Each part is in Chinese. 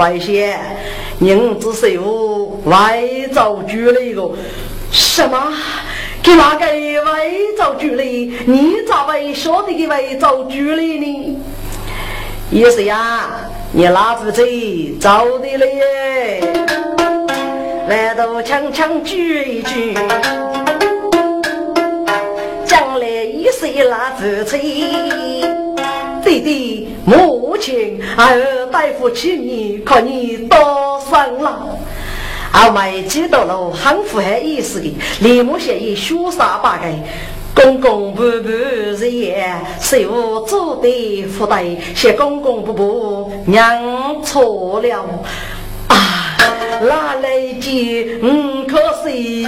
白仙，人之师傅外走距离个什么？给哪个外走距离？你咋会晓得给外走距离呢？意思呀，你拉夫子走的了耶，来都强强举一举，将来一岁拉夫子，弟弟母亲儿大夫请你，看你多生了。后妹知道了，很符合意思的，李木贤也潇洒八个。公公婆婆日夜，谁无做的福袋？谢公公婆婆娘错了啊！哪来的五可惜，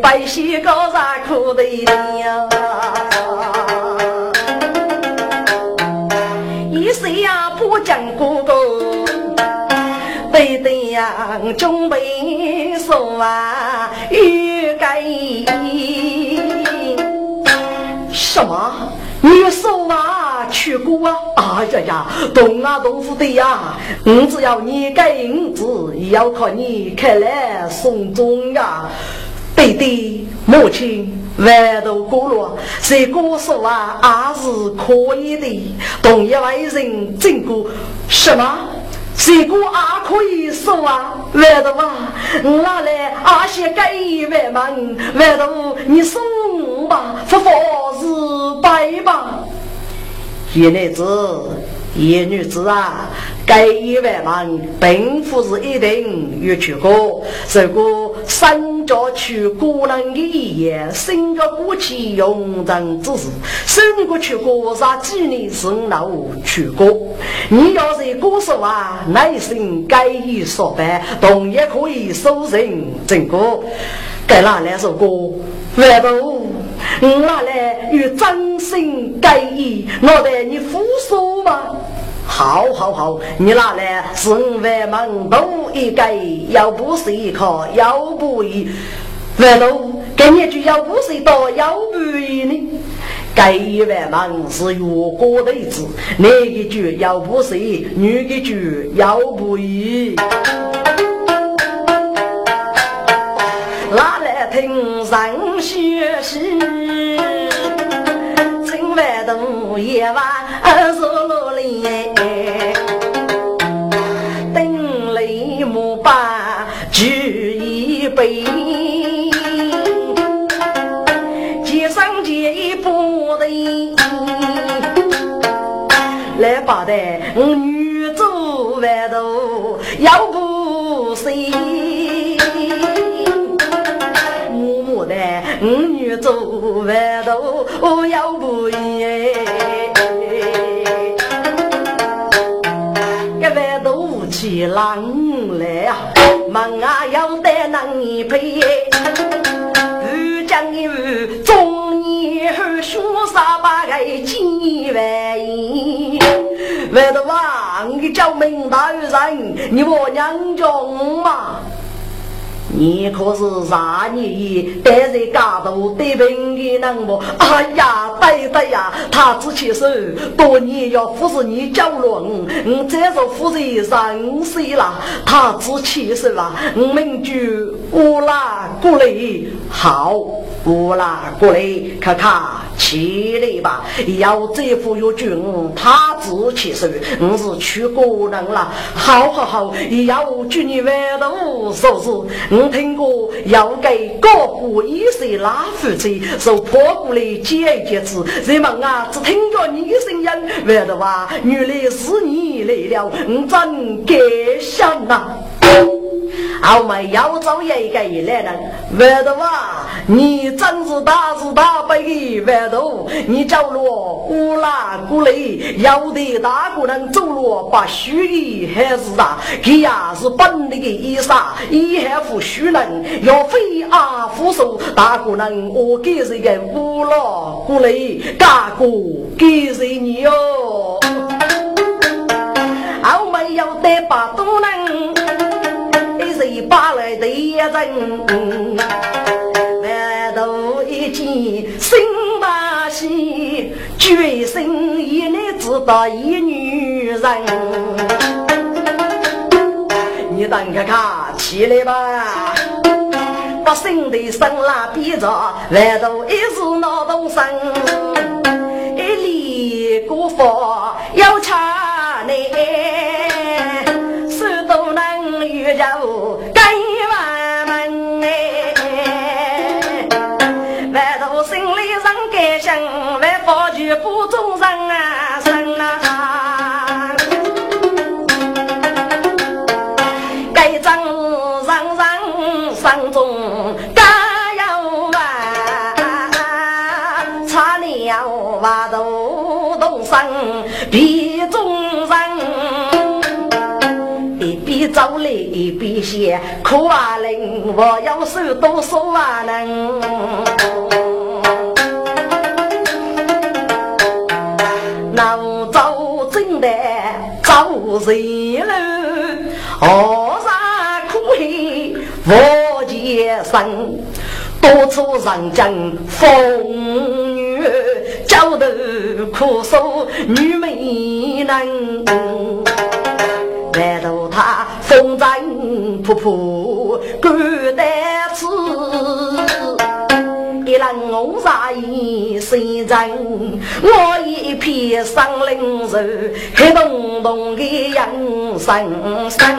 百姓高啥苦的呀？呀不讲哥哥，对对呀准备送啊，欲盖。什么？你送啊？去过啊？哎呀呀，动啊动不得呀！我只要你给五子，要靠你开来送终呀！弟弟，母亲，万都过了，这个说啊，还是可以的。同一位人经过什么？这个也可以说啊，万都啊，我拿来阿些给万门，万都你送吧，不佛是拜吧。一男子，一女子啊，给一万门，并不是一定要去过。如果三家去过人的一言，新个过去用人之事，三个去过啥几年是老去过。你要是歌手啊，内心该以说白，同样可以收人整个。该哪来首歌？万不，我拿来与真心改意，我得你复说吧。好，好，好，你拿来是万门都一改，要不是一颗，要不一。万不，给你就要不是多，要不一呢？改一万门是越过的字，那一句要不是女的句要不一。拿来听上学习，今晚都夜晚是落里，等雷木把举一杯，接上接一不的，来把的女主外头要不做万头要不耶，一万头起浪来啊，门啊要得能一配，遇将一遇中年后凶杀八个几万亿，万头啊，你叫门大人，你我娘中嘛？你可是啥年带在家头得病的能么？哎呀，对对呀，他只起手多年要服侍你教论，我再说夫人三岁了，他只起手啊，我们就乌拉过来，好。乌拉过来，看看起来吧。要这副有军，他自起手，我是去过人了。好好好，要祝你万度寿是。我听过要给各国一岁拉夫妻，受破过来接一接子。人们啊，只听着你的声音，为的话，原来是你来了，我真感想呐。我们要找一个来人，外头啊，你真是大是大悲的外头，你走路乌拉过来，要得大个人走路把虚衣还是大，他呀是本地的衣裳，衣还服虚人，要非阿夫手大个人，我给谁个乌拉过来，大哥给谁你哟？我们要得把多人。谁把来的人，万头一见心大喜，决心一男知道一女人，你等看看，起来吧！把兄弟生拉逼着，外头一时闹动声，一里过佛要查你，手都能遇着。不中人啊，人啊！该张人人心中加油啊！差了话都动身比中人，一边走来一边写，苦啊灵，我要手多少啊能。谁了？何啥苦海无解生？多处人间风雨，交头苦守女美人。难道他风尘仆仆，孤单此？一人我杀一谁人？我一片生灵树，黑洞洞的人生生。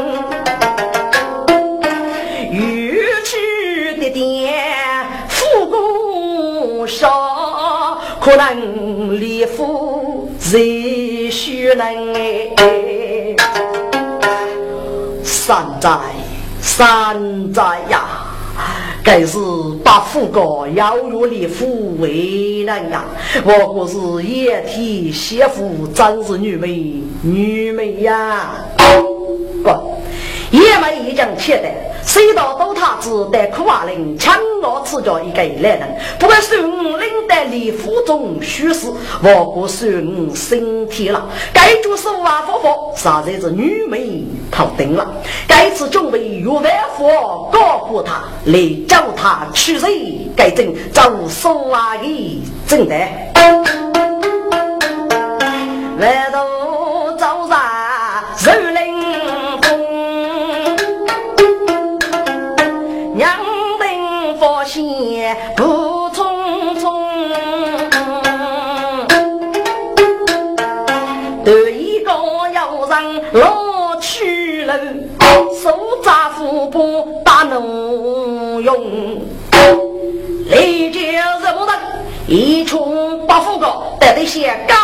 欲去的点，富过少，可能离夫最须能哎。山寨，山寨呀！该是把富国邀入列府为难呀！我可是野体媳妇，真是女美女美呀！不，也没一讲切的。谁道都他只带苦瓦林，强我赐教一个来人。不管是我领带列府中虚实，我国是我身体了。该就是万夫佛，啥才是女美头顶了。该次准备与万佛告过他，来叫他去谁？该正走所啊的正的。来到要人老去了，手扎斧不打农用，立即什么人一穷八富个，得得些干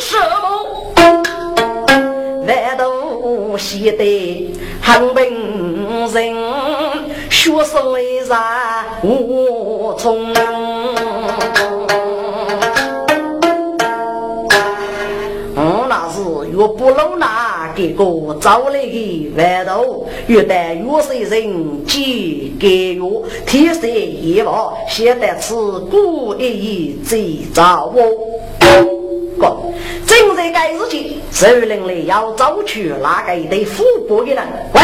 什么？万都写得很本人。学生为啥无从？我那是越不老那给个找来的外头，越带越些人接给月，天色夜晚，现在吃故意在找我。哥，正在该日情，首领里要找去那个一对富国的人？喂！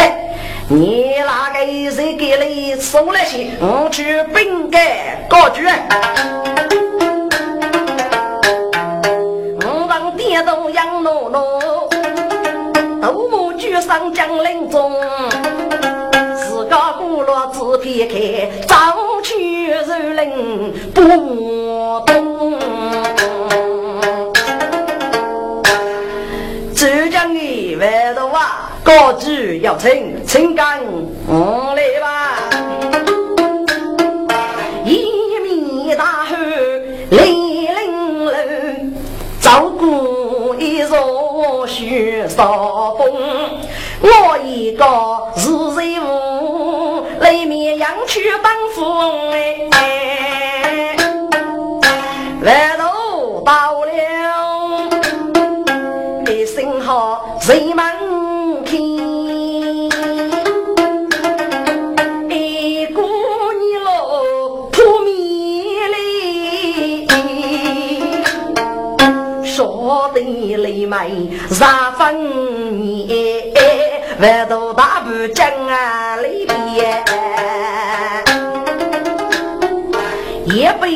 你那个谁给你送来些？我去本该告举。我让电动杨诺诺，斗木举上江陵中，自个古老自撇开，早去如林不动。浙江的外头啊！高举要请，请干我来吧！一米大汉李玲珑，照顾一座雪少峰。我一个是人物，里面养去当富哎，来头到了，你心好人们。的泪眉杀分年，外头大步将啊里边，也被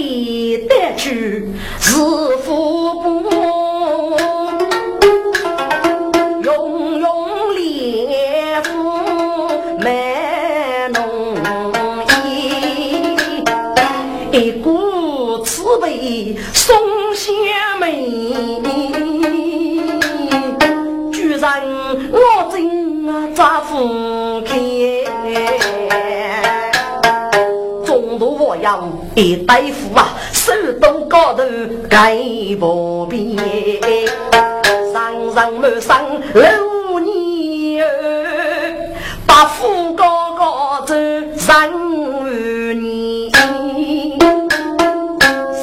一大夫啊，手都高头盖薄边，上上满上六年把富高高走三年，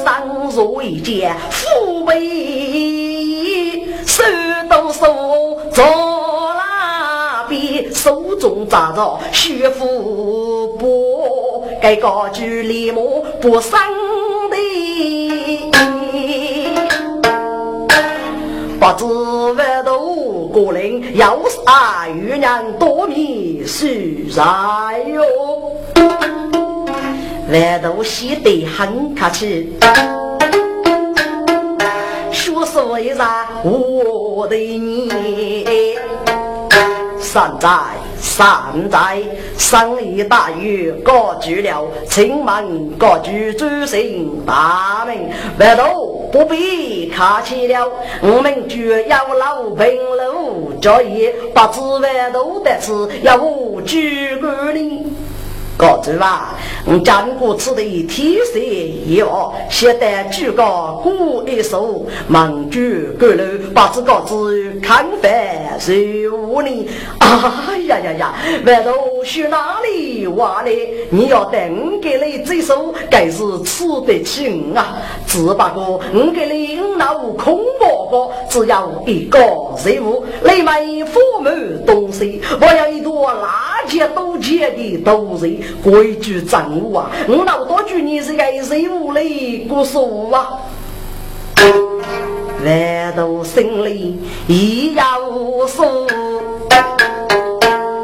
上座一见父辈，手都手做那边，手中扎着血富波，该高举立木不生的。不知万度过人，有啥与娘多米是啥哟？万度写得很客气，说是为啥我的你？善哉善哉，生意大雨各具了，请问各具主行大名，万度不必客气了，我们就要老平路作业，不知万度的事要我举个你。告知吧，我讲过此地天色要现在举个古一首，忙举过路，把这个字看饭是无呢？哎呀呀呀，外头去哪里挖呢？你要等给你这首，该是吃得起啊！只不过我给你那无空包包，只要一个任务，你们父母东西，我要一朵垃圾都结的都是。规矩掌握啊！我老多句你是个谁无嘞？故说啊，万都心里一样无说，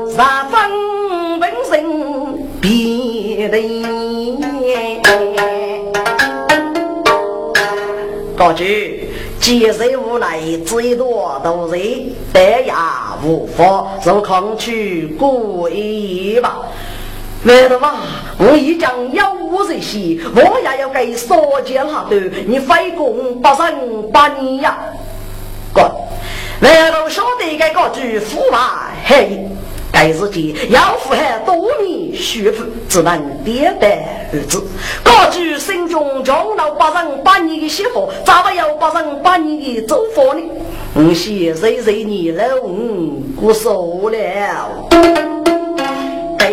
十分本身别人。高句，几岁无奈，最多都是得牙无法，就抗去过一吧。为了嘛，我一讲要我这些，我也要给少见下头，你费工不成八年呀！哥，为了晓得该个句腐败嘿，该自己要腐害多年学府，只能点代儿子。个句心中将老八成八年的媳妇，咋不要八成八年的走佛呢？我现在在你了，我说了。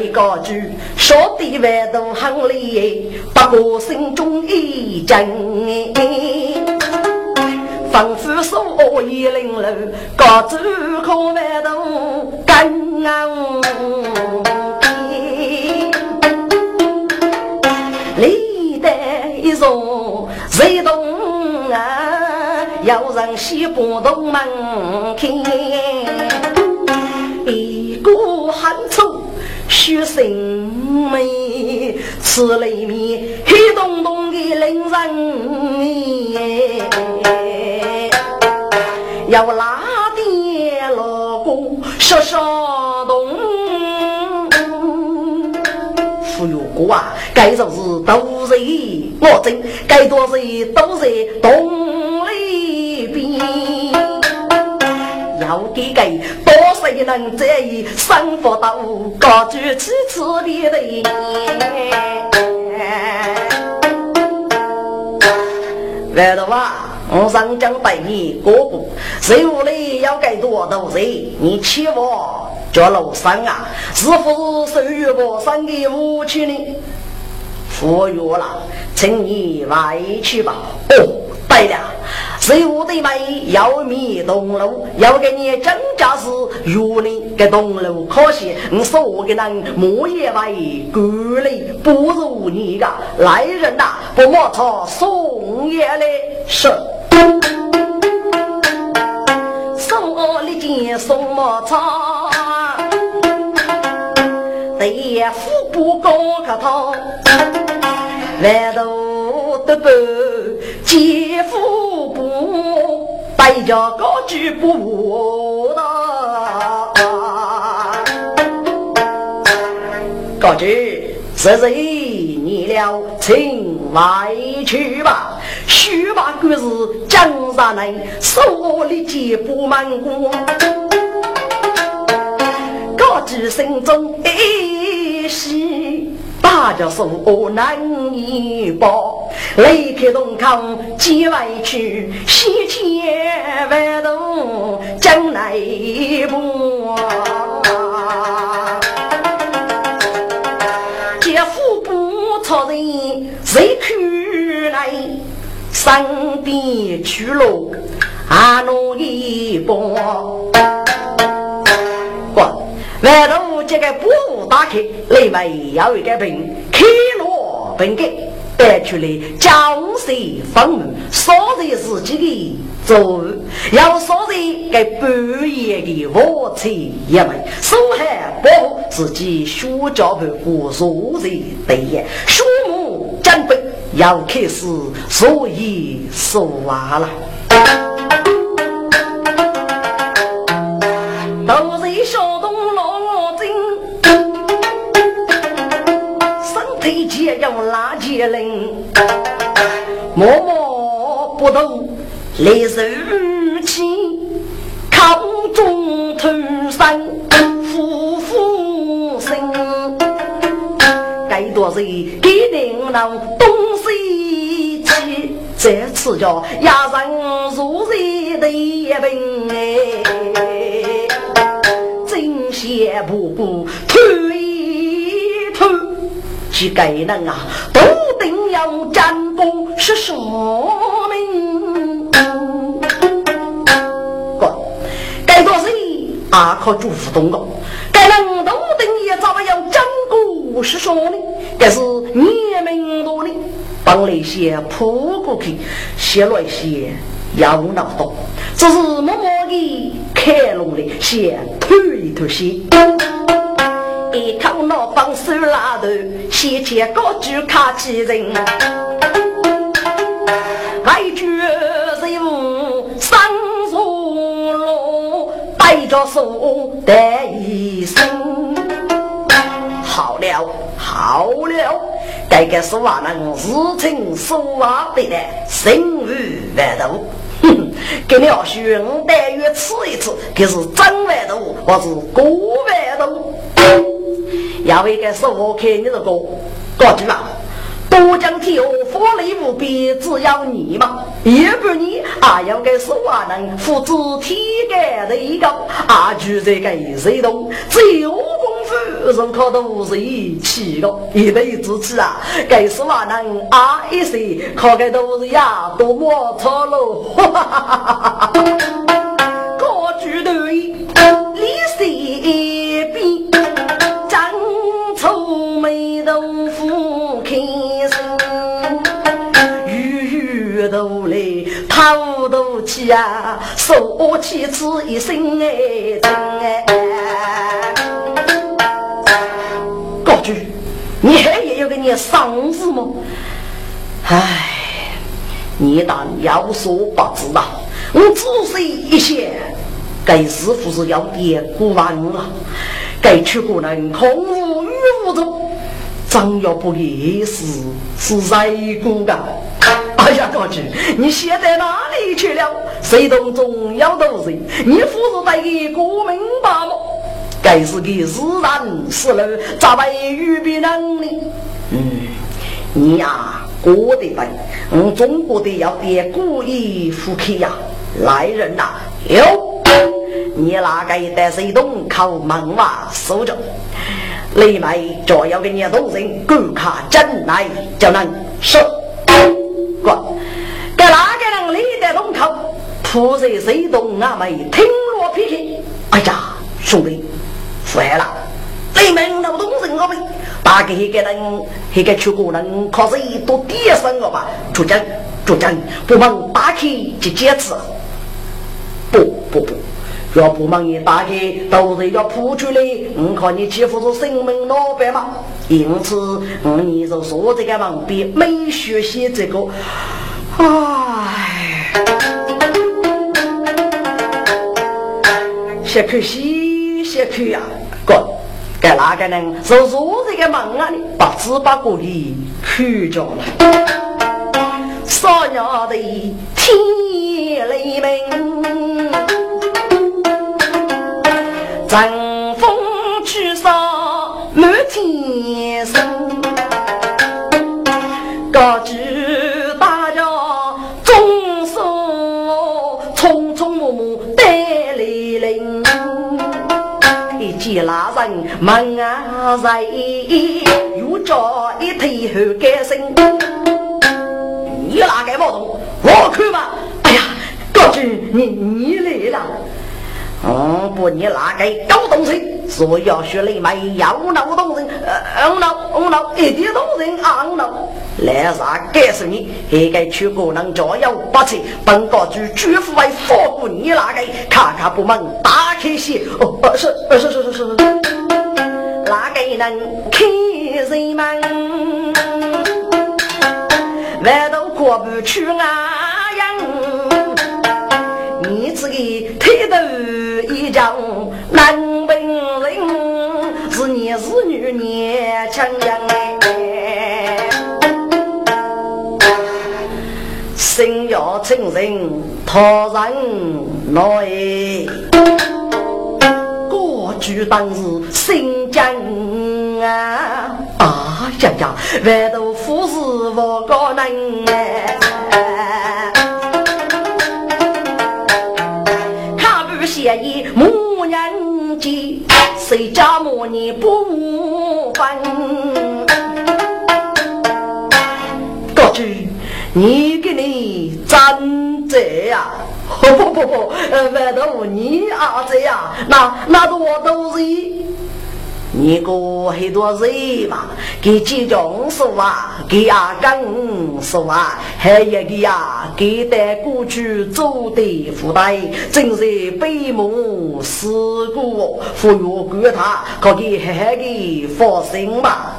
一个句说的万都很厉不过心中一惊，仿佛说一零六，各自可万都更昂。历代一座谁动啊？要让西不动门开，粗。学生们吃里面黑洞洞的令人，要拉点老公说说动。忽悠哥啊，该就是都在我真，该多是都在洞里边。要给给谁能在意生活到高举起次的人？来了吧，我上将带你哥哥，谁屋里要给多少人？你欺我叫老三啊？是不是属于我生的武器呢？服药了，请你回去吧。哦。对了，谁我的妹要灭东楼，要给你增加是约你给东楼可惜，你说我给人莫也为管理不如你个来人呐，不莫错送爷来是，送我的件送莫错，对富不高可头，来都得不。姐夫不百家高举不误的，高举十岁你了，请来去吧。须把故事江山内，手里接不满过。高举心中一喜，大家说难以报。离开东康几外去，西迁万东江南部。姐夫不错人，谁去来？身边去了阿奴一帮。外头这个布打开，里面有一个瓶，开罗瓶盖，带出来江水风雨，烧在自己的走，要烧在给半夜的火车一枚，手还保护自己学教盘过数日对呀，树木将备要开始，所以说完了。默默不动，来受气，口中吞声，呼呼声。该多少给领导东西去，这次叫压人如热的一病哎，真羡不不推一推，去该人啊都。定要战功是说明。哥，该做事啊靠祝福东哥，该人都定也早晚要战功是说的，该是年名多的，帮那些扑过去，写了一些要脑洞，只是默默的看拢的，先推一推些。一头脑放手拉头，先前高举卡起人，还举人物上如龙，带着手带一声，好了好了，这个说话能事情说话的呢，心如万头。哼，给了兄弟约吃一次，可是真万头，或是过万头。要为个说我看你这个高级了，多讲天下法力无边，只要你嘛，要不你还要给说话人父子体感的一个，啊，就这个谁懂？只有功夫人可都是一起的，一辈子起啊，给说话人啊一岁，可个都是呀，多么错喽！哈哈哈哈哈哈！高举头，头来掏肚气啊，说起此一声哎真哎。高举，你还也要给你丧子吗？唉，你当有所不知道，我仔细一想，该师傅是要点古玩了。该去过人空无与无中，张要不也是是谁公的？哎呀，高举，你现在哪里去了？谁懂重要的事？你不是带给国民吧吗？该是给自然死了，咋会预备能力？嗯，你呀，过得笨。我中国的要点故意福气呀，来人呐，有。你那个一袋水桶靠门外守着，里面就要给你多人观看进来就能收。给哪个人立的洞口铺在水桶啊？没听落脾气。哎呀，兄弟，坏了！里面那么多人啊！没，大概一个人，一个出国人，可是一多点生了吧？主将，主将，不忙打开去坚持。不不不。要不忙一打开，都是要扑出来。我看你欺负是生门老板嘛，因此我你就说这个忙，别没学习这个。唉，些可惜，些可呀，哥，该哪个人就做这个忙啊？你不知不觉的去着了，少娘的天雷鸣，阵风吹扫满天星，高举大家众手匆匆忙忙带来临，一见那人门啊在。着一头后改身，你哪个毛动？我看吧。哎呀，高军，你你来了。嗯，不，你哪个搞东西？所要学雷妹要闹动人，嗯闹嗯闹，一点动人昂闹。来啥？该是你，应该去过能加油八千。本高军绝不会放过你哪个？看看部门大开心。哦，是是是是是。哪个能开？人们，万都过不去啊样，你这个抬头一丈难本人，是你是女年轻人哎，心要清人他人来，过去当时新疆啊。啊呀呀！万都富士我个人哎，看不嫌疑母人家，谁家母女不分？高举，你给你站着呀！不不不不，万头你儿子呀，那那是我都是。你过很多人嘛，给几种说啊，给阿公说啊，还有个呀，给带过去走的福袋，真是悲梦事故，忽悠过他，可以狠狠的放心嘛。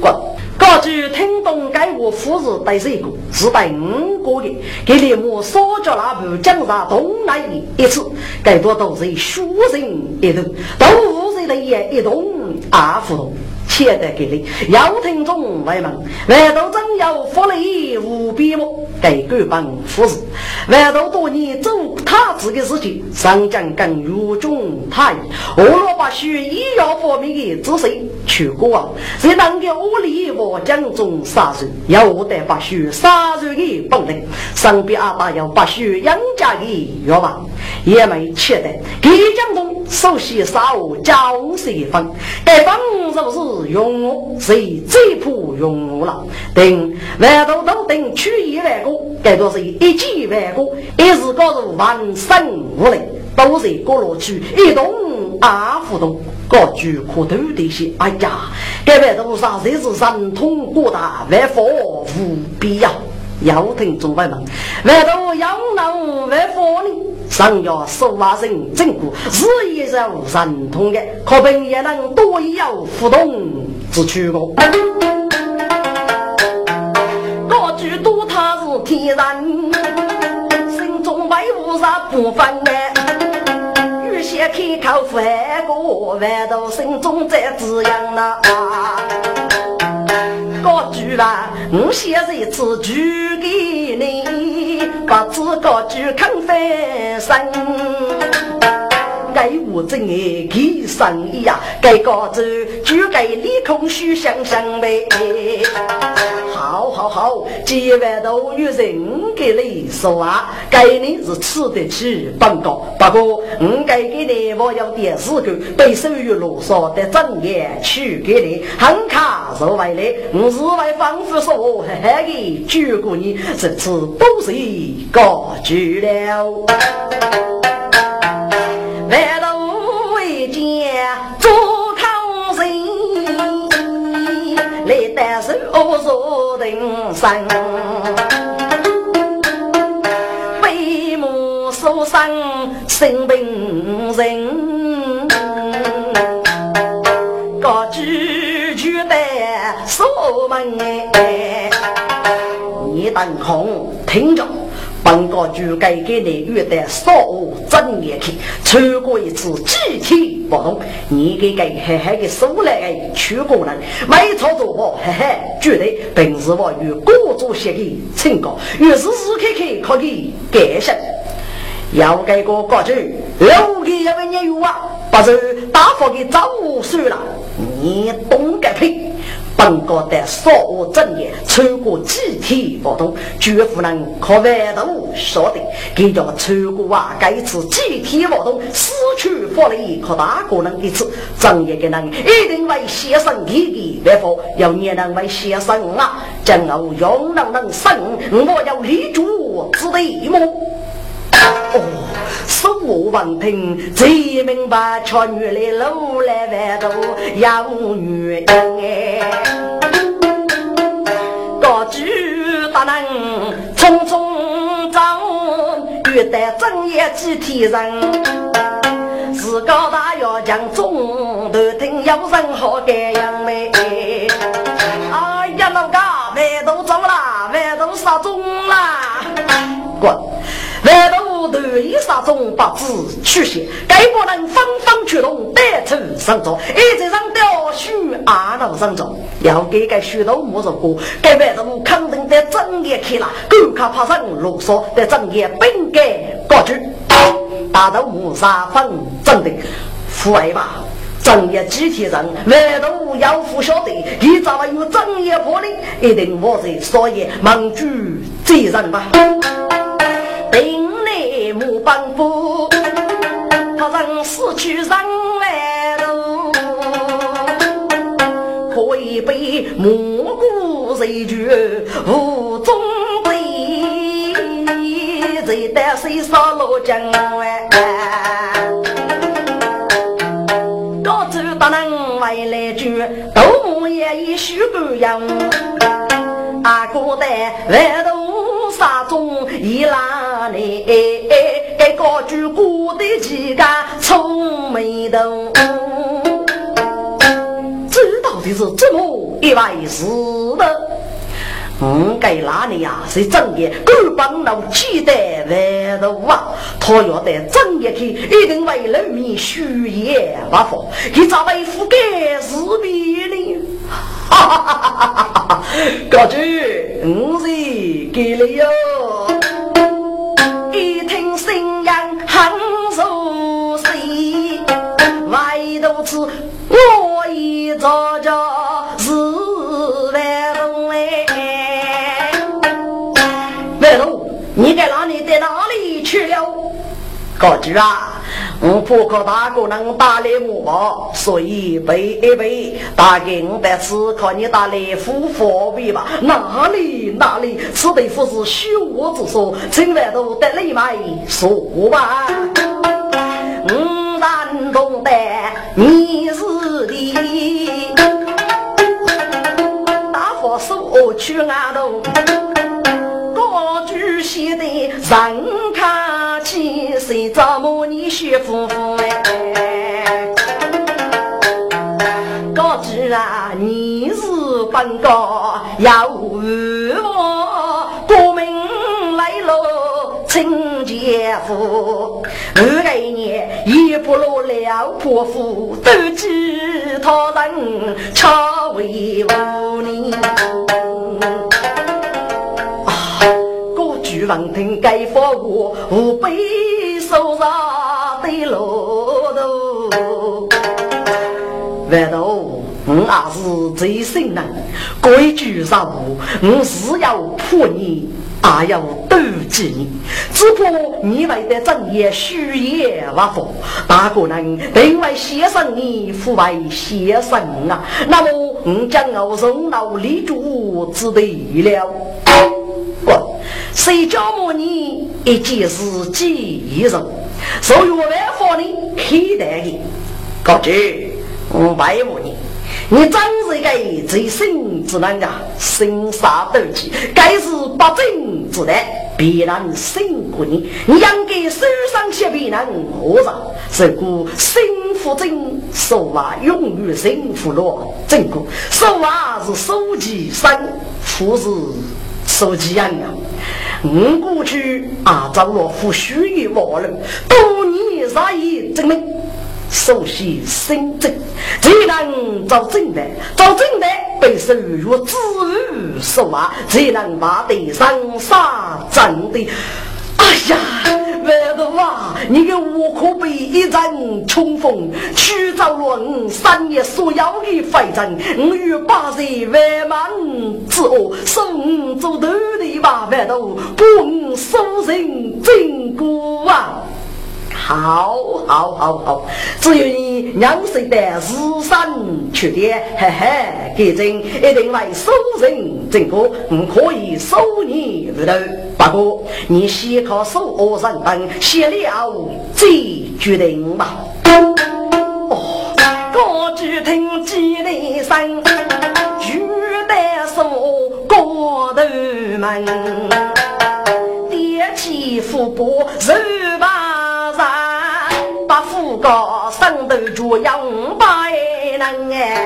滚！高举听懂该我夫子带谁个，是带五个的，给你们少叫那部江上东来一次，该多都是书人一头，都。也一动二不动，且得给力。要听众外门，外头真有福利无边么？给官帮服侍，外头多年做他自的事情，上将更如中太。俄罗巴需医药方面的知识去过啊，谁能够屋里我江中杀人，要我得不需杀人的本领，身边阿爸要不需养家的药吧，也没缺的。给江中首席杀我江水分，该方就是用我，谁最不用我了？等外头都等取一万个。该多是一几万个，一时搞入万生无类，都在角落去一动二不动，各具可头的些。哎呀，该外头上谁是神通广大，万法无必要。要听中外门，外头要能万法呢，上要十万人整过，是也是神通的，可凭也能多有互动之处个。天人心中为无啥不分呢？有些开口翻过，万道心中在滋养呢。高举吧，我写一次举给你，把字高举肯翻身。该我真爱给生意呀，该高走就该立空虚想想呗。好好好，几万多女人给你说啊，该你是吃得起本高。不过我该给你我要点事干，被收于路上的正业去给你，很卡是为了我是为仿佛说嘿嘿的救过你，这次都是高举了。来到为家做康人，来单手坐定身，悲母受伤生病人，高举举的锁门哎，你等空听着。本个就该给你约的少正业去，穿过一次集体活动，你给给嘿嘿的收来的去过人，没操作过，嘿嘿，绝对平时我与各组些的成果，与时时刻刻可以改善。要给个国句，六个一位年有啊，不是大方的早算了，你懂个屁！本国的所务正业，超过集体活动，绝不能可外头晓得。给叫超过啊，该次集体活动失去福利，可大可能一次。正业的人一定为先生弟弟为福，要你能为先生啊，今后永能能生，我要立足之地么？哦，手握文凭，最明白，却女来路来万多要女人哎。高举大人匆匆走，欲得正业几天人。自高大要讲中，头听有人好盖样美。哎呀，老哥，万都走了，万都杀中了，滚！万都。断一杀中八字出现，该不能方方出动带出上座，一直上吊须二路上座，要给个许多木头过，该外头肯定得正业去了，狗卡爬上啰嗦，得正业本该高举，大头木沙分真的富爱吧。正业集体人，外头要富晓得，你早晚有正业魄力，一定我在所以忙举责任吧。木板斧，他人死去人来路，可以被蘑菇谁绝？无中队，谁带谁杀落江湾？高州大人回来句，斗木也已许不样，阿哥的外头杀中一拉你。该高举过的几个臭眉头，这到底是怎么一回事的？嗯，该哪里呀？是正业，狗帮老记得外头啊！他要得正业去，一定为人民虚言发福，你咋为覆盖是别呢？哈哈哈哈哈哈！高举，嗯是给了哟。一听声音很熟悉，外头子我一早就是外头哎，外头你在哪里？在哪里去了？高局啊！我不可大哥能打来我，所以背一背，大概我得思考你打来付货币吧？哪里哪里，此地不是虚我之说，千万都得来买说吧。我难懂得你是的，大伙手去外头，高举写的人看起，谁着么你学夫妇哎？高举啊，你是本高要我国民来了，请姐夫。二来年一不落了泼妇，都知他人恰为无你。闻听该发话，无悲受上的骆驼。外头我也是最心人，规矩上无，我是要破你。还要妒忌你，只怕你为的正业虚言不符，大可能另外先生你父为先生啊，那么我将我送到立主之地了。不，谁叫我你一件事记一人，所以我来和你期待的，高举我拜服你。你真是一个最心之人呀，心杀斗气，该是不正之人，必然胜过你。你应该手上写别人何上，是故心腹正，手话永远心腹落。正故手话是手机生，腹是手机养呀。我过去啊，找了夫须臾忘了，多年杀意证明。首先身正，既能做正的，做正的被授予自如说话，才能把对上杀正的。哎呀，外头啊，你个我可被一阵冲锋，驱走了我三年所有的费证，我与八岁万万之恶，送做头的把外头，不我收人真过啊！好，好，好，好！只有你娘生的日生缺点，嘿嘿，给真一定来收人这个，我可以收你不头。不过你先靠收我人等，写了再决定吧。哦，高举听几内声，举得手高头门，点起腹部手把。把副高升到就要五百人哎，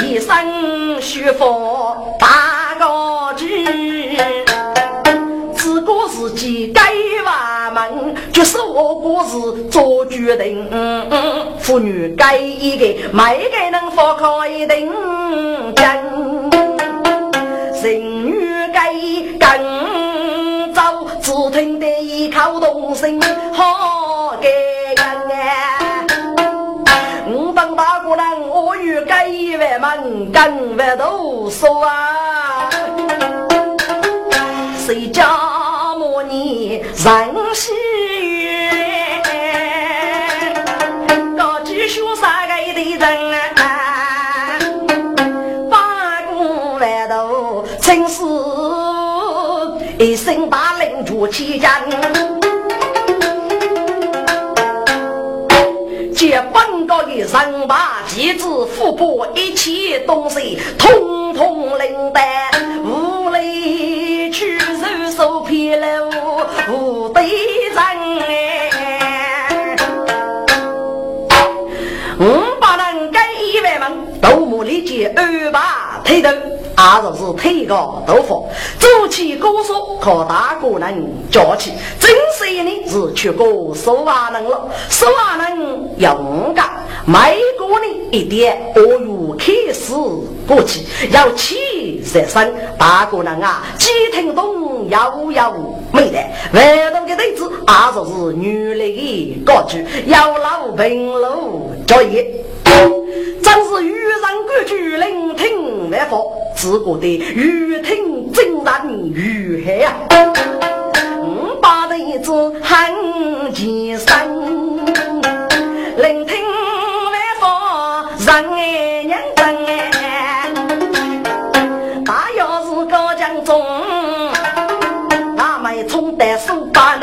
一生学佛大高举，自个自己该瓦门，就是我国是做决定，妇女该一个每个人放开一定真，得。靠动心好给人哎！我当大姑娘，我与该一万门更万多说啊！谁家母你人喜悦？高举书三个的人啊！八公万多真是一生大领主起家。本高的人马、旗帜、富婆，一切东西，统统领带，无力去受受骗了无对人！五百人给一万门，斗木里接二把推头。二十是推高豆腐，走起歌说靠大个人叫起，真是呢是去过手瓦人了，手瓦人要五个，每个呢一点，我又开始过去，要起热身，大个人啊，既听懂又要没得，外头的对子二十是女来的歌曲，要老平路作业。真是遇人规矩，聆听万法，自古的越听真然越害啊！五把对子很艰深，聆听万法人那枚冲得手把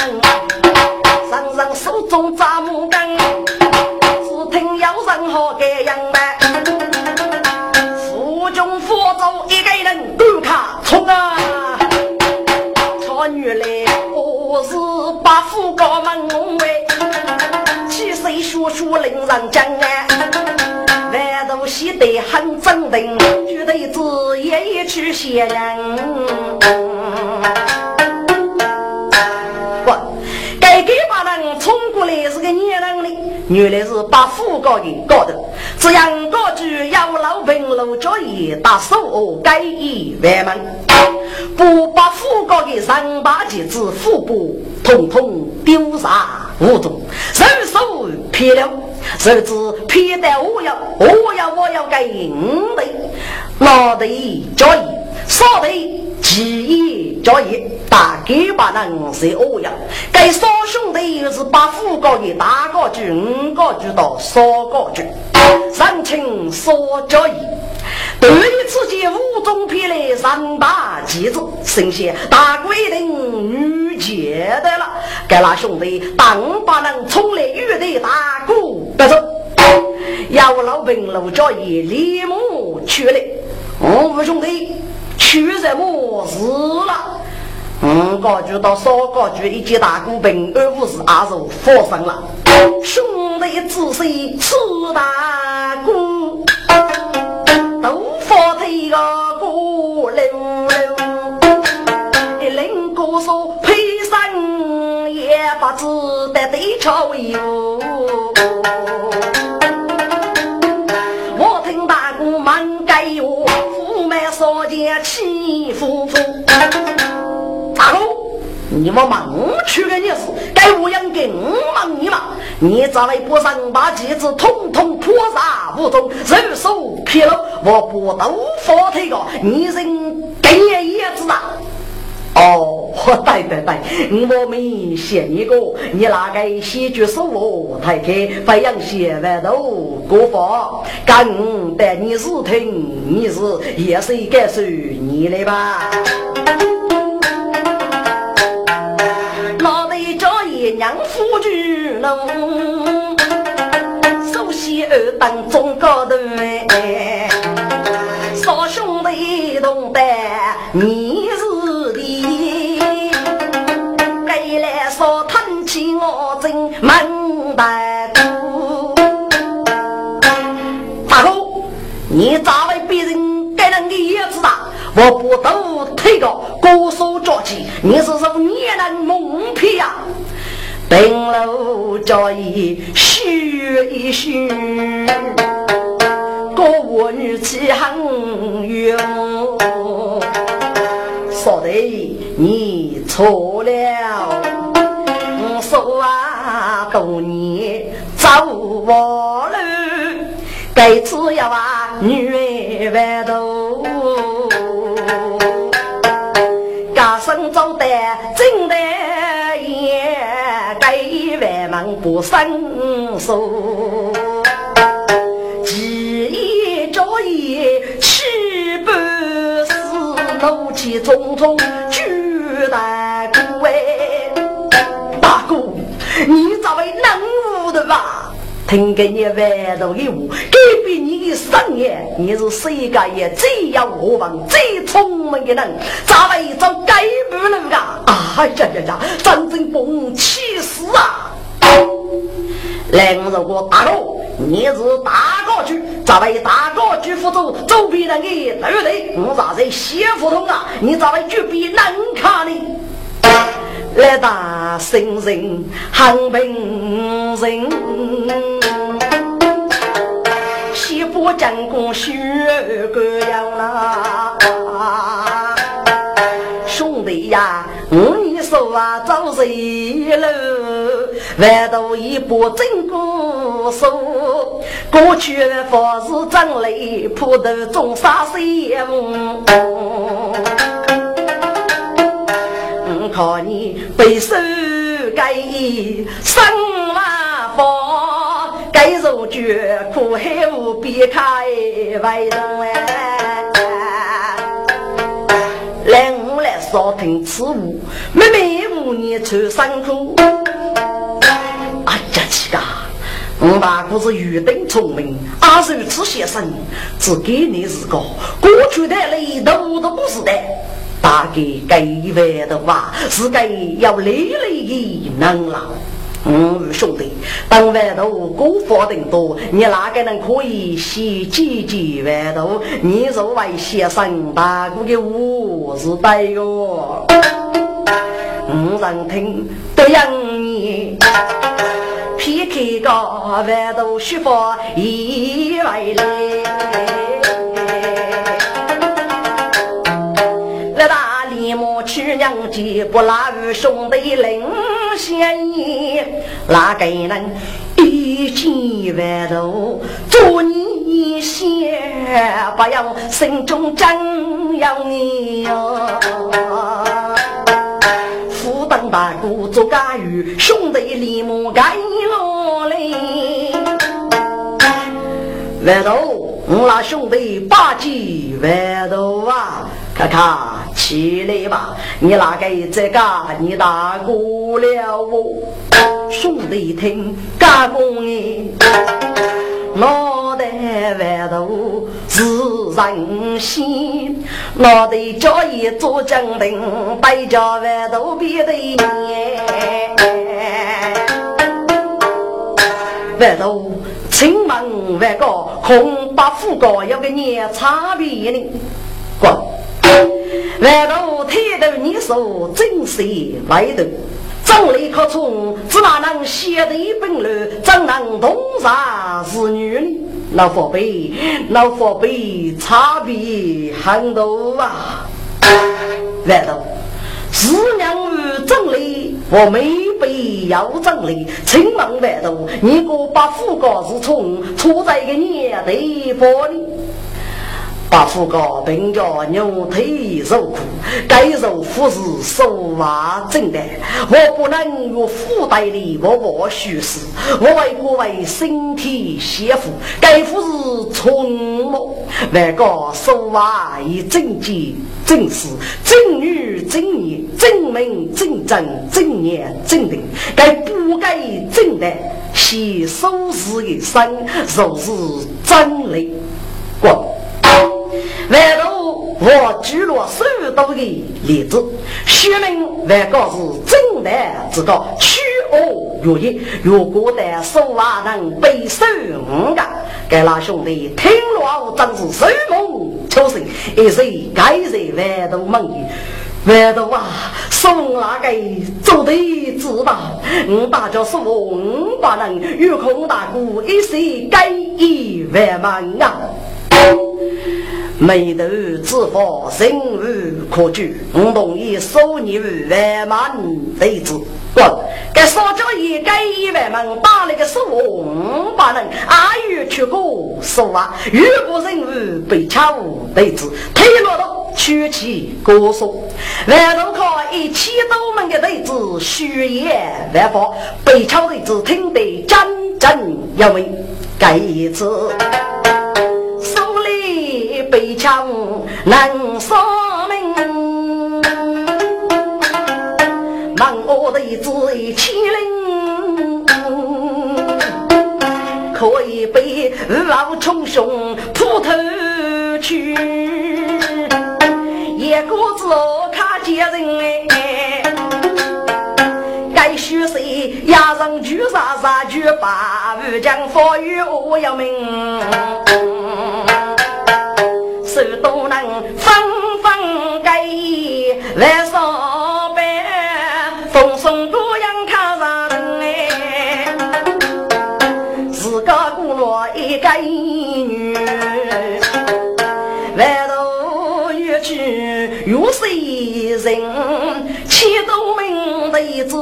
原来是把虎高的搞的。这样高举要老平路交易，大手该一万门，不把富高的三八戒指腹部统统丢杀无踪，人手撇了，甚至撇得我要我要我要给五的，老的交易，少的。其一交易，大概把人是欧阳，该三兄弟又是把副高的大高举、五高举到三高举，三清三交易。对于自己五中偏来三大旗子，神仙大规定女接的了。该那兄弟当把人从来遇的大鼓不走，要老兵路交易立马去了。五兄弟。出什么事了？五个局到三个局，一见大股兵，而不是二十发生了。兄弟仔细吃大鼓，都发推个鼓溜溜，一领歌手配上也不知得对潮哟。你们忙去的你是该我养给我忙你嘛？你再来不上把机子统统泼洒无踪，人手疲劳，我不都发退个，你人更叶子啊！哦，对对对，我们写一个，你那个戏剧手哦，太开飞扬写完头过法，更带你是听，你是也是该属你的吧？娘夫举龙，首先二等中高头哎，少兄弟同担你是的，该来少吞气我真门大哥，大哥，你咋为别人给人的叶子大？我不都推个高手着急，你是什么年人蒙骗呀？登楼早已嘘一嘘，歌舞女气很远。说的你错了，我说啊多年走弯路，该次要啊女儿头，家生走得真的。不生疏，几夜朝夜七不死，怒气冲冲举大鼓哎！大哥，你这位能武的吧？听给你外头的话，改变你的生业，你是世界也最有我望、最聪明的人，咋会做改不能噶？啊呀呀呀！真正 bomb 气死啊！来，我如果大哥，你是大哥去，这位大哥去福州周边人的对不对？我咋在谢胡同啊？你咋会举笔难看呢？来打新人汉平人，西部战功血个样啦，兄弟呀！你说啊，找谁了？万度一把真古书，过去的佛是真雷，普头中杀谁？看你背手该生万佛，该如绝苦海无边开外人哎。来，我来少听此物，妹妹五年穿三苦。哎呀，七个，我大哥是愚钝聪明，阿如此先生，只给你是个过去的雷头都不是的，大概该外的话是该要累累的能了。嗯，兄弟，当外头过法定多，你哪个能可以先几几外头？你作为先生大哥的我是对哟。五人听都让你撇开个外头说法一来来，来大李母去娘家不拉与兄弟领。先言哪个人一见万头，做你先不要心中真要你哟。大哥做家务，兄弟立马该落来。外头，我那兄弟八戒万头啊！看看起来吧，你那个在家你大过了我，兄弟听干公哎，脑袋外头是人心，脑袋叫一做将兵，背着外头别的念，外头青门外高，红八虎高，有个年差别呢，滚。万头抬头你说真是外头，张力可冲，只哪能写的一本了？怎能同啥是女呢？老佛辈，老佛辈，差别很多啊！万头。是娘与真理，我没必要真理。青门万度，你个把副高是从处在一个年代玻璃。把副高并叫牛腿受苦，该受苦是手袜正的。我不能用腹带里我我虚实，我为各位身体写福，该福是从目。那个手袜以正经正事，正女正义，正门正正，正言正定，该不该正的，是收拾一生，就是真理。过。万度我举了数多的例子，说明万个是正的之道取恶如一，如果的手啊能背受五个，该那兄弟听了真是手梦秋生，一时该在万度梦里。万度啊，送那个做的知道，我大家说我五百人，有空大哥一时该一万万啊。眉头之法，心无可惧。我同意收你万万弟子。滚！该少交一该一万门，打了个十五百人，阿玉去过说话，越过人物被抢弟子，推落到取其歌颂。万头靠一千多门的弟子，虚言万法，被抢弟子听得真真有味。该一次。被抢能说明，忙我的子一千零，可以被老穷凶扑头去，一个字我看见人哎，该许谁压上去杀杀去把武将发与我要命。手都能分分给来上班，风送多样看上人自个孤落一个女，外头越去越谁人，七多名弟子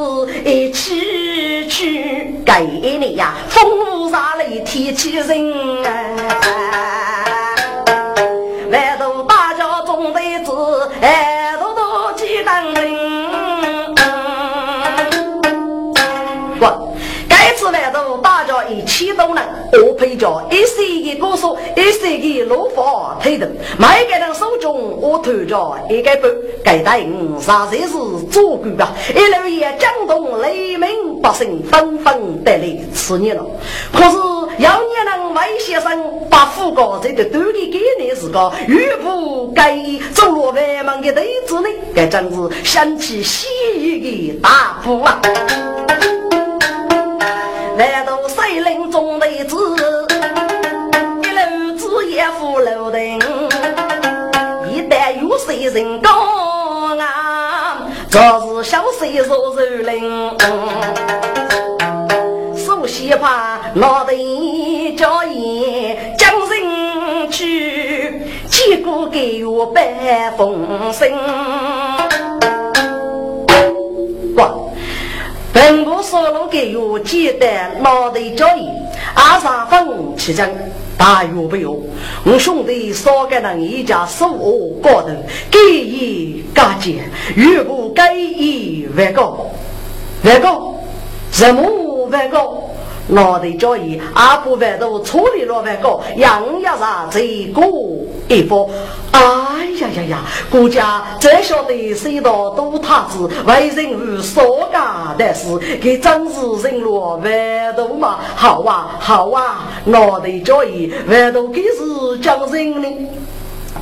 一起去，给你呀，风沙里天气人。我配着一些的歌手，一些的老法推动，每个人手中我推着一个本，该带五啥才是做官吧？一路也江东雷鸣，百姓纷纷得来吃热闹，可是。要你能为先生把副高这个兜里给你是个岳父该走落外门的弟子呢？该真是想起西域的大夫啊！来到森林中的子，路子也扶楼顶，一旦有谁人高啊，这是小水若如林。喜怕老的叫言将人去，结果给我百风声。哇！本部所路给我记得老的叫言，阿三分其中大有不有？我兄弟少个人一家手握高头，给一加减，越不给一万高，万高，什么万高？我的教义，阿不万都处理了万个，杨家上这个一方。哎呀呀呀！国家真晓得谁道都他子为人无所干的事，给真是人落万都嘛？好啊好啊！我的教义，万都给是讲人呢。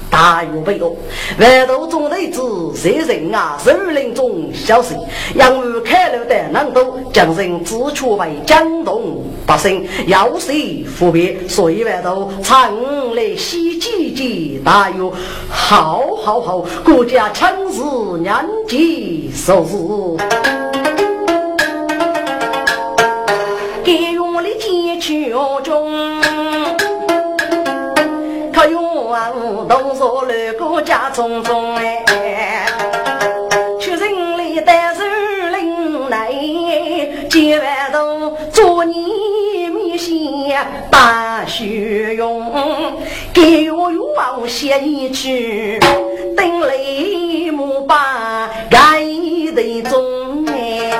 大有备用，万头中队子谁人啊？首领中消息，杨武开路的难度，将人自出为江东百姓，要谁服别？所以万头常来西季季，大有好好好，国家强势年纪寿日，给用的坚决中。动作来国家匆匆哎，出人里带手领来，结完头做你米线把血用，给我往写一句，等雷木把盖得中哎。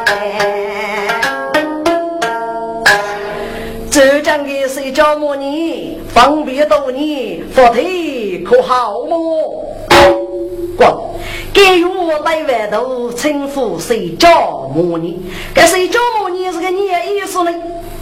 浙江的谁叫么你方便多年，佛体可好么？滚！给我带外头称呼谁叫么你？该谁叫么你是个你意思呢？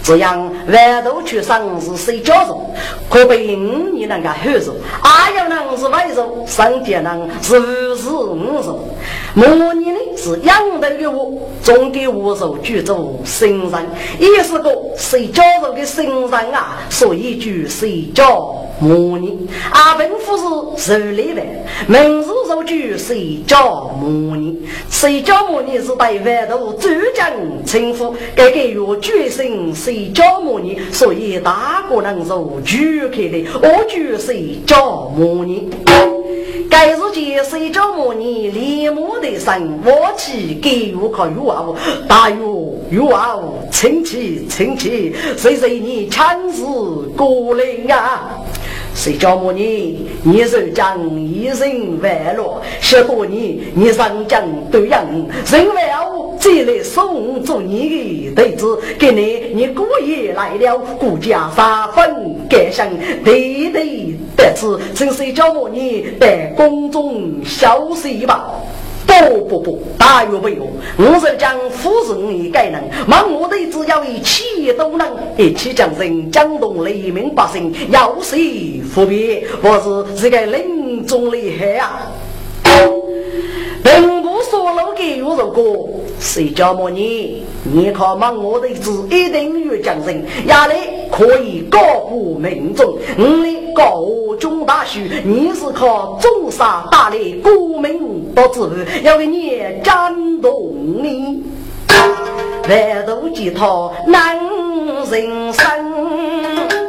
这样外头去上是谁叫做？可被你那个汉族，阿有人是外族，上天人是五十五族。模拟呢是养的给我，总给我手举足神人，也是个谁叫做的神人啊？所以就谁叫模拟？阿本夫是受礼的，名字就就谁叫模拟？谁叫模拟是对外头主将称呼，该给我决心谁叫模拟？所以大个人是举开的，我就谁叫模拟？该日间谁叫模拟？立马的生我起给我靠有啊！大有有啊！亲戚亲戚，谁谁你强势过来啊？谁叫么你？你是将一生万落，十多年你上将都养人，为我再来送祝你的弟子，给你你姑爷来了，顾家三分感伤，对对得知，请谁叫么你在宫中消息吧。不不不，大有不有，我是将夫人一概能，忙我的只要一起都能，一起将人江东黎民百姓要谁服别？我是这个林中厉害啊！并不说老给有如果谁叫么你？你靠忙我的字一定有将人，压力可以高呼民众。你高中大学，你是靠种沙打理国民不知，要给你战动你，万途吉他难人生。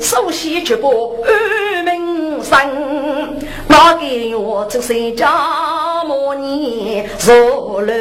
首先去过安民生，哪个我这谁家母你坐楼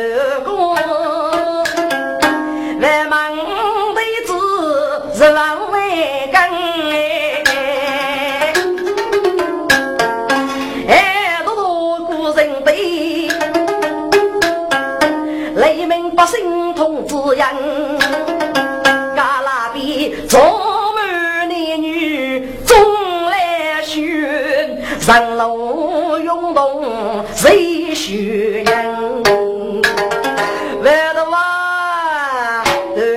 人路涌动谁许人？外头啊，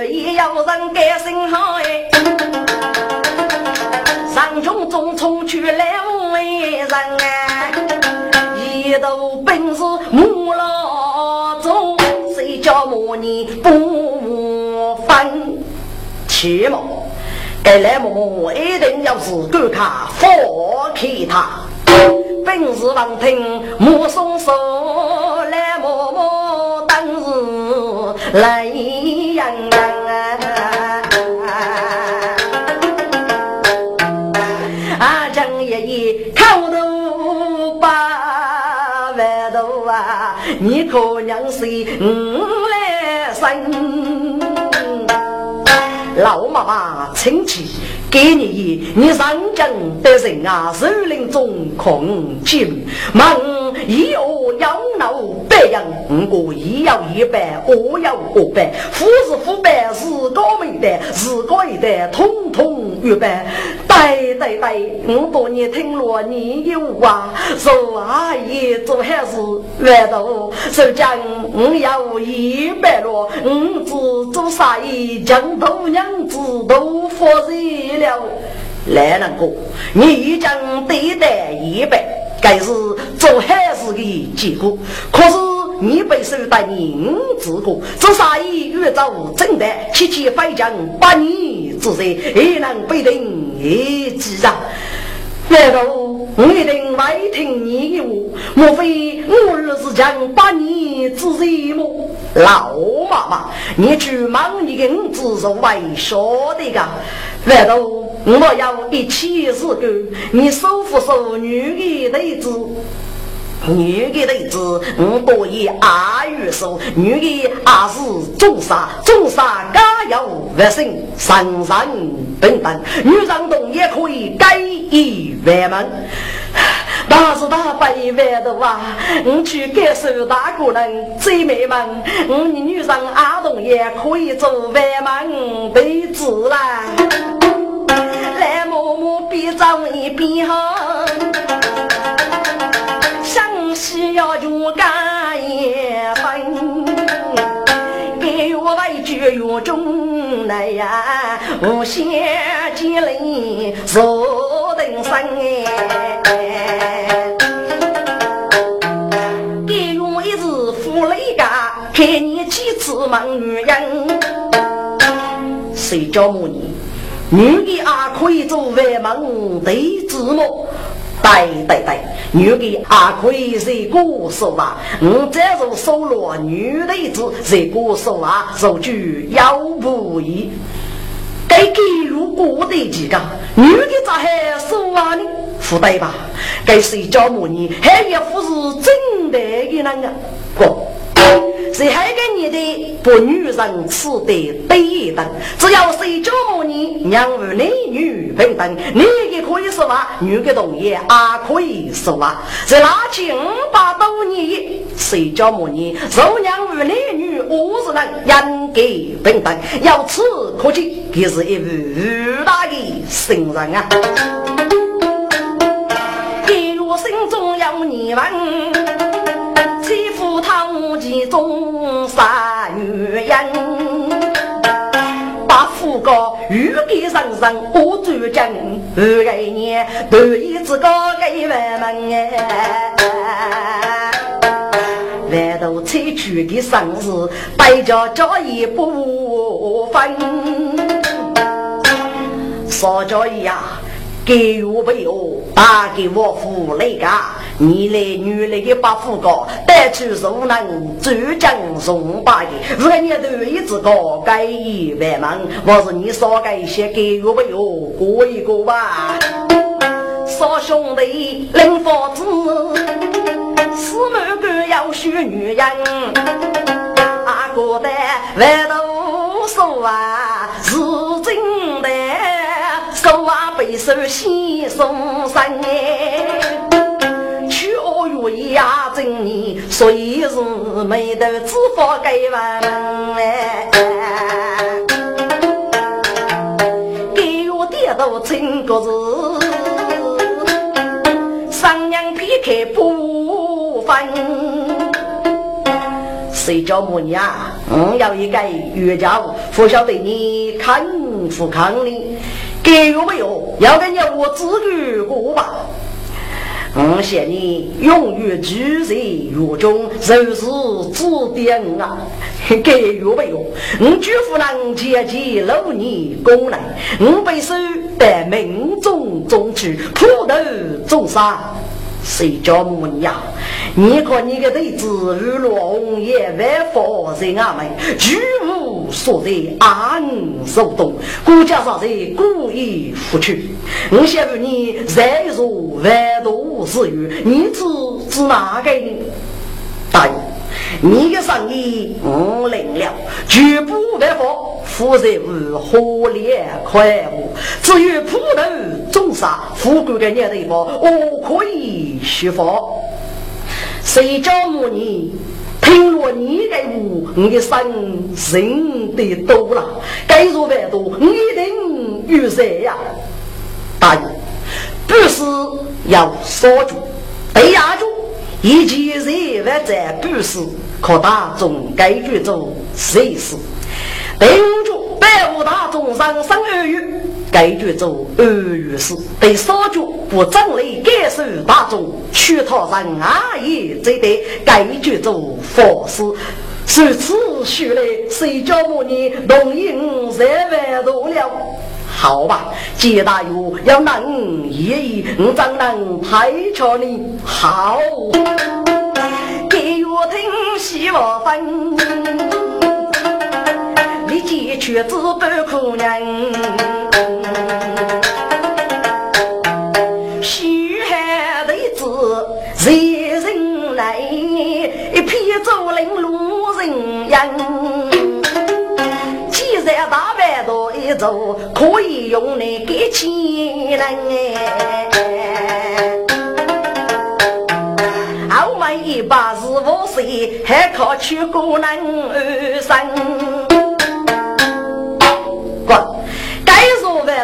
也要人改心好哎。上中中冲去两位人啊，一头本是母老中，谁叫母你不分？切莫，该来么一定要是够他放开他。本是王庭目送手来默默当日来洋啊！啊，江爷爷口头把万头啊，你可娘是五来生，老妈妈亲戚。给你，你上将的人啊，首领中空金，忙以我养老白羊五个一要一百，我要二百，富是富百，是高没得，是高一代，通通预备。对对对，我多年听了你有话，说阿姨做好事，难道说讲我要一百了，我只做啥意，将头娘子都发热了。来人哥，你已经对待一百，该是做坏事的结果。可是你被收带你自个，这杀意越走正得，七七飞将八年之罪，也能被定一记啊！难道我一定未听你的话？莫非我儿子将把你之罪么？老妈妈，你去忙你的儿子是为说的个？难道我要一起死狗？你收复收女的弟子？女的弟子，我多以阿育说，女的阿是重杀，重杀加有万生，神人等等，女人动也可以改以万门。但是他百万的话，我去感受大个人最美们，我女人阿动也可以做万门弟子啦。来，默默别走一边哈。需要勇敢一分，给我为绝月中来呀，无限积累若等生哎。给我一日富累家，看你几次忙女人。谁叫母你？女的啊，可以做万忙对子么？对对对，女的还可以在歌手啊，我这是收罗女的子是歌手啊，手举腰不一。该给如果的几个女的咋还说啊呢？不对吧？该谁叫母女还一副是真的的那个不？谁还给你的不女人吃的对等？只要谁叫母你娘儿男女平等，你也可以说话，女的同意也可以说话。在那七五百多年，谁叫母你受娘儿男女五十人人格平等？由此可见，他是一位伟大的圣人啊！给我心中有你们。其中杀女人，把富高玉给人人我主将，二个年头一只高给外门哎，万头采取的生日，百家家也不分，少家呀。给我朋友打给我父那个，你来女来的把父高带去受能周江送八爷，如果你头一只高改一万万，我是你少改一些给我朋友过一过吧。少兄弟领房子，四门个要娶女人，阿哥的万都说啊是。背手先送上哎，去二月呀正年，所以是没得知法给问哎，给我点到成个是，三娘劈开不分，谁叫母娘？我要一个岳家务，不晓得你看不看呢？给有没有？要跟你我自己过吧。我嫌你永远居在狱中，就是指点啊。给有没有？我举夫人姐姐六年功来，我被收得命中中去，普头中杀。谁叫母娘？你看你个弟子日落红叶万佛在阿门，举无所在安受动，国家上在故意付去。我想问你，再说万多之余，你知知哪个？呢？大爷，你的生意我领了，绝不万佛。富人无可怜快活，至于普头重杀富贵的年头，我可以虚发。谁叫母你听了你的话，我的心人得多了。该说万多，你一定有谁呀？大爷，不是要锁住，被压住，一切人万在不是，可大众该去做谁事？对住百无大众上生二月，该去做二月事。对少主不正理，感受大众，去他人阿爷，这得该去做佛事。如此说来，谁叫我你容易五三万多了？好吧，接大友要能爷爷，我怎能太瞧你？好，给我听希望分，你解决子不可能。可以用来给钱人哎。后门一把是五岁，还靠去过南山。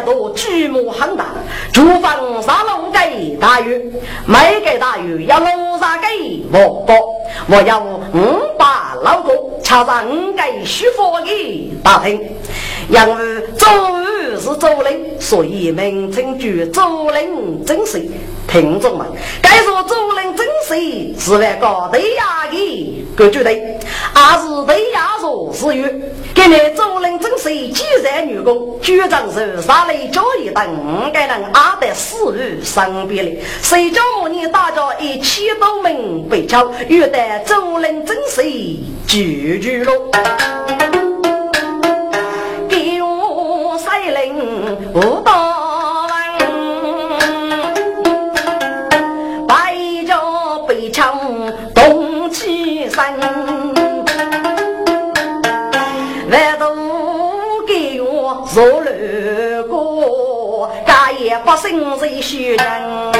多규模很大，厨房上楼给大约，每个大约要楼上给五个，我要五把老公，恰上五个舒服的大厅。因为周日是周令，所以名称叫周令真水。听众们，该说周令真水是那个对呀的个绝对，还是对呀说是有。给你周令真水几任女工，局长是啥雷交易等五个人阿得死于身边的，谁叫我你大家一起都门被敲，遇得周令真水拒绝了。五道文，白着背枪动起身，万都给我做了个，家也不胜谁许人。